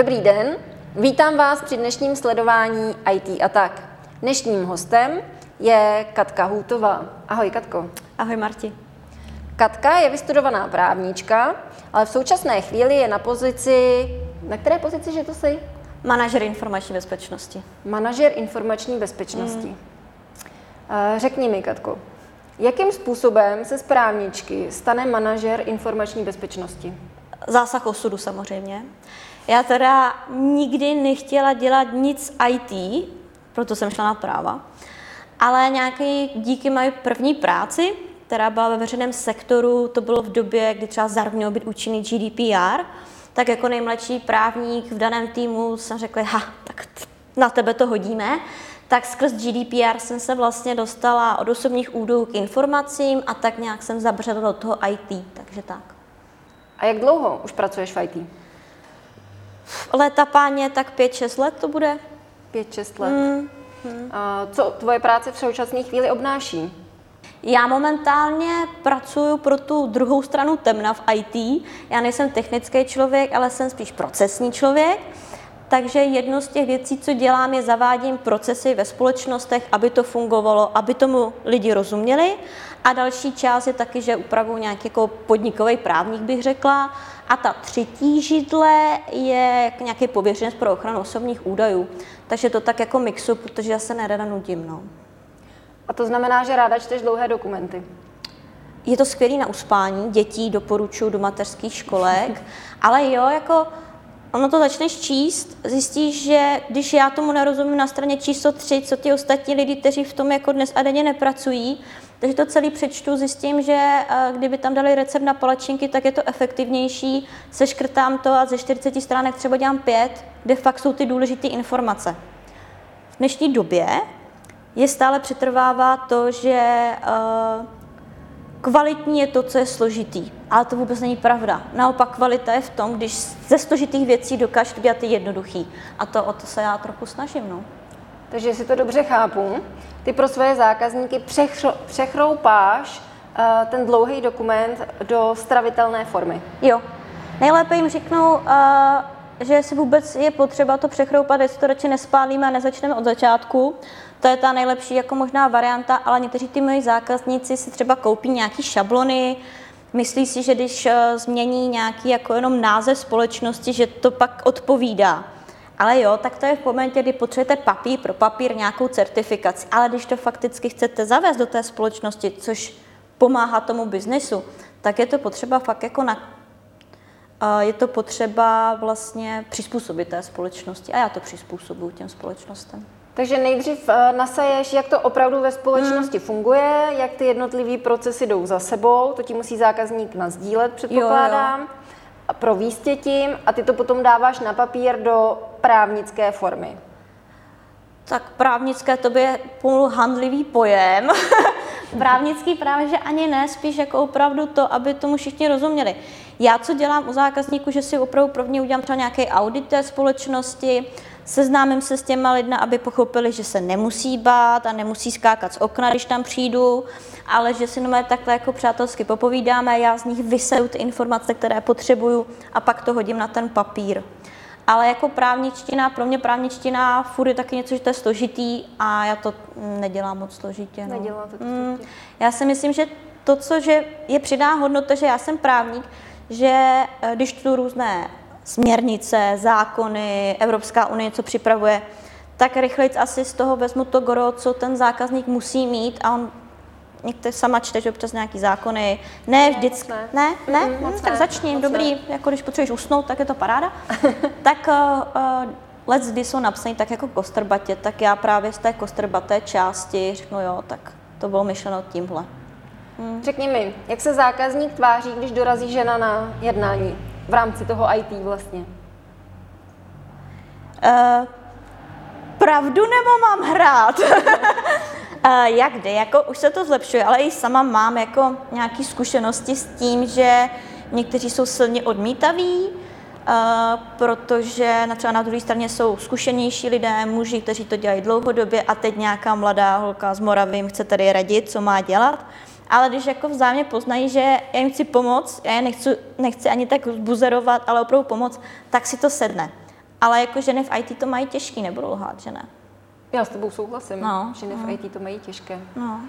Dobrý den, vítám vás při dnešním sledování IT a tak. Dnešním hostem je Katka Hůtová. Ahoj Katko. Ahoj Marti. Katka je vystudovaná právnička, ale v současné chvíli je na pozici, na které pozici, že to jsi? Manažer informační bezpečnosti. Manažer informační bezpečnosti. Mm. Řekni mi, Katko, jakým způsobem se z právničky stane manažer informační bezpečnosti? Zásah osudu samozřejmě. Já teda nikdy nechtěla dělat nic IT, proto jsem šla na práva, ale nějaký díky mojí první práci, která byla ve veřejném sektoru, to bylo v době, kdy třeba zároveň být účinný GDPR, tak jako nejmladší právník v daném týmu jsem řekla, ha, tak na tebe to hodíme. Tak skrz GDPR jsem se vlastně dostala od osobních údajů k informacím a tak nějak jsem zabředla do toho IT, takže tak. A jak dlouho už pracuješ v IT? Leta páně, tak 5-6 let to bude. 5-6 let. Hmm. Hmm. A co tvoje práce v současné chvíli obnáší? Já momentálně pracuji pro tu druhou stranu temna v IT. Já nejsem technický člověk, ale jsem spíš procesní člověk. Takže jedno z těch věcí, co dělám, je zavádím procesy ve společnostech, aby to fungovalo, aby tomu lidi rozuměli. A další část je taky, že upravuju nějaký jako podnikový právník, bych řekla. A ta třetí židle je nějaký pověřenec pro ochranu osobních údajů. Takže to tak jako mixu, protože já se nerada nudím. No. A to znamená, že ráda čteš dlouhé dokumenty? Je to skvělý na uspání, dětí doporučuji do mateřských školek, ale jo, jako ono to začneš číst, zjistíš, že když já tomu nerozumím na straně číslo 3, co ty ostatní lidi, kteří v tom jako dnes a denně nepracují, takže to celý přečtu, zjistím, že eh, kdyby tam dali recept na palačinky, tak je to efektivnější, seškrtám to a ze 40 stránek třeba dělám 5, kde fakt jsou ty důležité informace. V dnešní době je stále přetrvává to, že uh, kvalitní je to, co je složitý. Ale to vůbec není pravda. Naopak kvalita je v tom, když ze složitých věcí dokážeš dělat ty jednoduchý. A to o to se já trochu snažím. No. Takže jestli to dobře chápu, ty pro své zákazníky přechro, přechroupáš uh, ten dlouhý dokument do stravitelné formy. Jo. Nejlépe jim řeknu, uh, že si vůbec je potřeba to přechroupat, jestli to radši nespálíme a nezačneme od začátku, to je ta nejlepší jako možná varianta, ale někteří ty moji zákazníci si třeba koupí nějaký šablony, myslí si, že když eh, změní nějaký jako jenom název společnosti, že to pak odpovídá. Ale jo, tak to je v momentě, kdy potřebujete papír pro papír, nějakou certifikaci. Ale když to fakticky chcete zavést do té společnosti, což pomáhá tomu biznesu, tak je to potřeba fakt jako na eh, je to potřeba vlastně přizpůsobit té společnosti a já to přizpůsobuju těm společnostem. Takže nejdřív eh, nasaješ, jak to opravdu ve společnosti hmm. funguje, jak ty jednotlivé procesy jdou za sebou, to ti musí zákazník nazdílet, předpokládám, jo, jo. a tě tím a ty to potom dáváš na papír do právnické formy. Tak právnické to je půlhandlivý pojem. Právnický právě, že ani ne, spíš jako opravdu to, aby tomu všichni rozuměli. Já co dělám u zákazníků, že si opravdu prvně udělám třeba nějaký audit té společnosti, seznámím se s těma lidmi, aby pochopili, že se nemusí bát a nemusí skákat z okna, když tam přijdu, ale že si nové takhle jako přátelsky popovídáme, já z nich vyseju ty informace, které potřebuju a pak to hodím na ten papír. Ale jako právničtina, pro mě právničtina furt je taky něco, že to je složitý a já to nedělám moc složitě. No. Nedělá to mm, Já si myslím, že to, co že je přidá hodnota, že já jsem právník, že eh, když tu různé směrnice, zákony, Evropská unie, co připravuje, tak rychleji asi z toho vezmu to gro, co ten zákazník musí mít a on některý sama čte, že občas nějaký zákony, ne vždycky, ne, ne, ne, mm, ne tak začni, dobrý, ne. jako když potřebuješ usnout, tak je to paráda, tak uh, uh, let kdy jsou napsaný tak jako kostrbatě, tak já právě z té kostrbaté části řeknu jo, tak to bylo myšleno tímhle. Hmm. Řekni mi, jak se zákazník tváří, když dorazí žena na jednání? V rámci toho IT vlastně? Uh, pravdu nebo mám hrát? uh, jak jde, jako už se to zlepšuje, ale i sama mám jako nějaké zkušenosti s tím, že někteří jsou silně odmítaví, Uh, protože na třeba na druhé straně jsou zkušenější lidé, muži, kteří to dělají dlouhodobě a teď nějaká mladá holka z Moravy jim chce tady radit, co má dělat ale když jako vzájemně poznají, že já jim chci pomoct, já je nechci, nechci ani tak buzerovat, ale opravdu pomoct, tak si to sedne. Ale jako ženy v IT to mají těžký, nebudu lhát, že ne? Já s tebou souhlasím. No, Ženy v IT to mají těžké. No.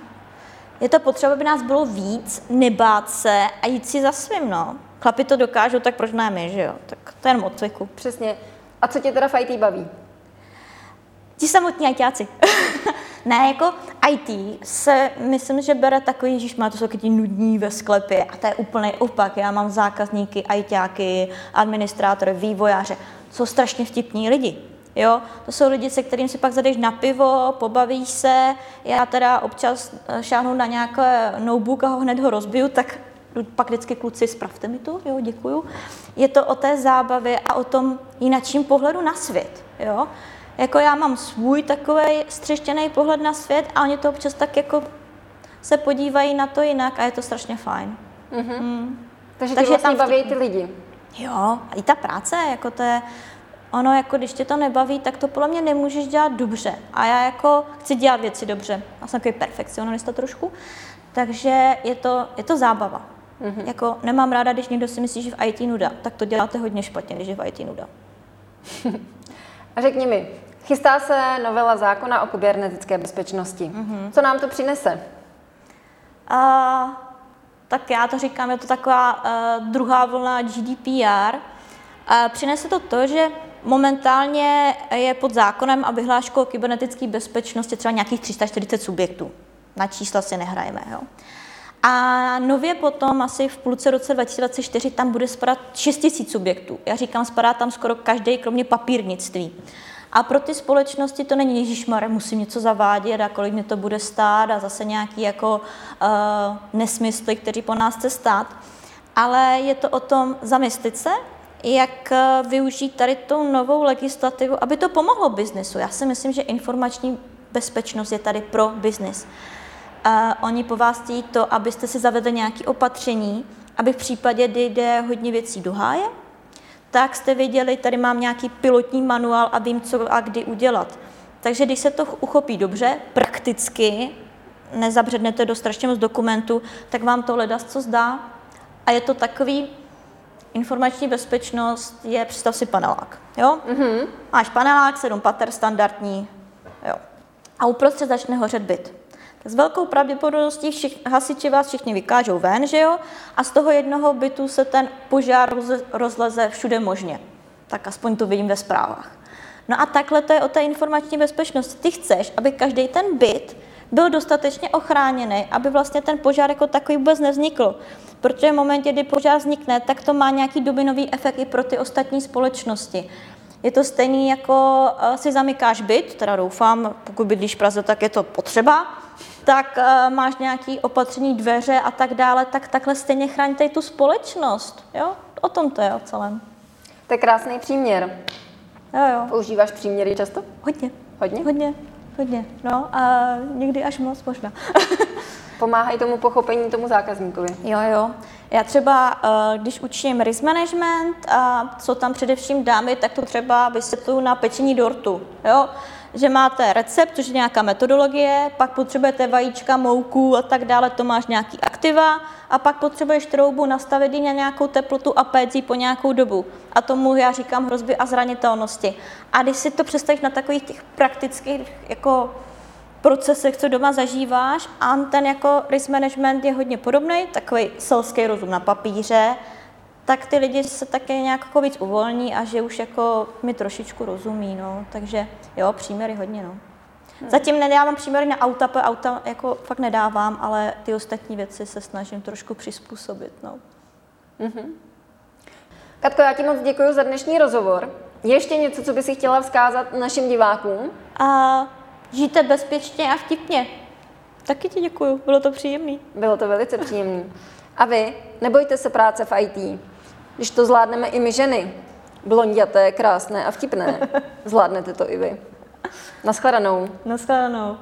Je to potřeba, aby nás bylo víc, nebát se a jít si za svým, no. Chlapi to dokážou, tak proč ne my, že jo? Tak to je jenom od cviku. Přesně. A co tě teda v IT baví? Ti samotní ITáci. ne, jako IT se, myslím, že bere takový, že má to jsou ti nudní ve sklepě a to je úplný opak. Já mám zákazníky, ITáky, administrátory, vývojáře, jsou strašně vtipní lidi. Jo, to jsou lidi, se kterým si pak zadeš na pivo, pobavíš se, já teda občas eh, šáhnu na nějaký notebook a ho hned ho rozbiju, tak pak vždycky kluci, spravte mi to, jo, děkuju. Je to o té zábavě a o tom jinačím pohledu na svět, jo. Jako já mám svůj takový střeštěný pohled na svět a oni to občas tak jako se podívají na to jinak a je to strašně fajn. Mm-hmm. Mm. Takže, Takže vlastně tam baví ty lidi. Jo, a i ta práce, jako to je, ono jako když tě to nebaví, tak to podle mě nemůžeš dělat dobře. A já jako chci dělat věci dobře. Já jsem takový perfekcionalista trošku. Takže je to, je to zábava. Mm-hmm. Jako nemám ráda, když někdo si myslí, že v IT nuda, tak to děláte hodně špatně, když je v IT nuda. A řekni mi, chystá se novela zákona o kybernetické bezpečnosti. Mm-hmm. Co nám to přinese? Uh, tak já to říkám, je to taková uh, druhá vlna GDPR. Uh, přinese to to, že momentálně je pod zákonem a vyhláškou o kybernetické bezpečnosti třeba nějakých 340 subjektů. Na čísla si nehrajeme. Jo. A nově potom, asi v půlce roce 2024, tam bude spadat 6 000 subjektů. Já říkám, spadá tam skoro každý, kromě papírnictví. A pro ty společnosti to není Ježíšmar, musím něco zavádět a kolik mě to bude stát a zase nějaký jako uh, nesmysly, který po nás chce stát. Ale je to o tom zamyslit se, jak eh, využít tady tu novou legislativu, aby to pomohlo biznesu. Já si myslím, že informační bezpečnost je tady pro biznis. Uh, oni po vás chtějí to, abyste si zavedli nějaké opatření, aby v případě, kdy jde hodně věcí do háje, tak jste věděli, tady mám nějaký pilotní manuál a vím, co a kdy udělat. Takže když se to uchopí dobře, prakticky, nezabřednete do strašně moc dokumentů, tak vám to leda co zdá. A je to takový, informační bezpečnost je, představ si panelák, jo? Mm-hmm. Máš panelák, sedm pater, standardní, jo. A uprostřed začne hořet byt. S velkou pravděpodobností všich, hasiči vás všichni vykážou ven, že jo? A z toho jednoho bytu se ten požár rozleze všude možně. Tak aspoň to vidím ve zprávách. No a takhle to je o té informační bezpečnosti. Ty chceš, aby každý ten byt byl dostatečně ochráněný, aby vlastně ten požár jako takový vůbec nevznikl. Protože v momentě, kdy požár vznikne, tak to má nějaký dominový efekt i pro ty ostatní společnosti. Je to stejný jako uh, si zamykáš byt, teda doufám, pokud bydlíš v Praze, tak je to potřeba, tak uh, máš nějaký opatření dveře a tak dále, tak takhle stejně chráníte tu společnost. Jo? O tom to je o celém. To je krásný příměr. Jo, jo. Používáš příměry často? Hodně. Hodně? Hodně, hodně. No a někdy až moc možná. Pomáhají tomu pochopení tomu zákazníkovi. Jo, jo. Já třeba, eh, když učím risk management a co tam především dáme, tak to třeba vysvětluju na pečení dortu. Jo? Že máte recept, což je nějaká metodologie, pak potřebujete vajíčka, mouku a tak dále, to máš nějaký aktiva a pak potřebuješ troubu nastavit na nějakou teplotu a péct po nějakou dobu. A tomu já říkám hrozby a zranitelnosti. A když si to představíš na takových těch praktických jako procesech, co doma zažíváš a ten jako risk management je hodně podobný, takový selský rozum na papíře, tak ty lidi se také nějak jako víc uvolní a že už jako mi trošičku rozumí, no. Takže jo, příměry hodně, no. Zatím nedávám příměry na auta, protože auta jako fakt nedávám, ale ty ostatní věci se snažím trošku přizpůsobit, no. Mm-hmm. Katko, já ti moc děkuji za dnešní rozhovor. Je ještě něco, co by si chtěla vzkázat našim divákům? A Žijte bezpečně a vtipně. Taky ti děkuju, bylo to příjemné. Bylo to velice příjemné. A vy, nebojte se práce v IT. Když to zvládneme i my ženy, blonděté, krásné a vtipné, zvládnete to i vy. Naschledanou. Naschledanou.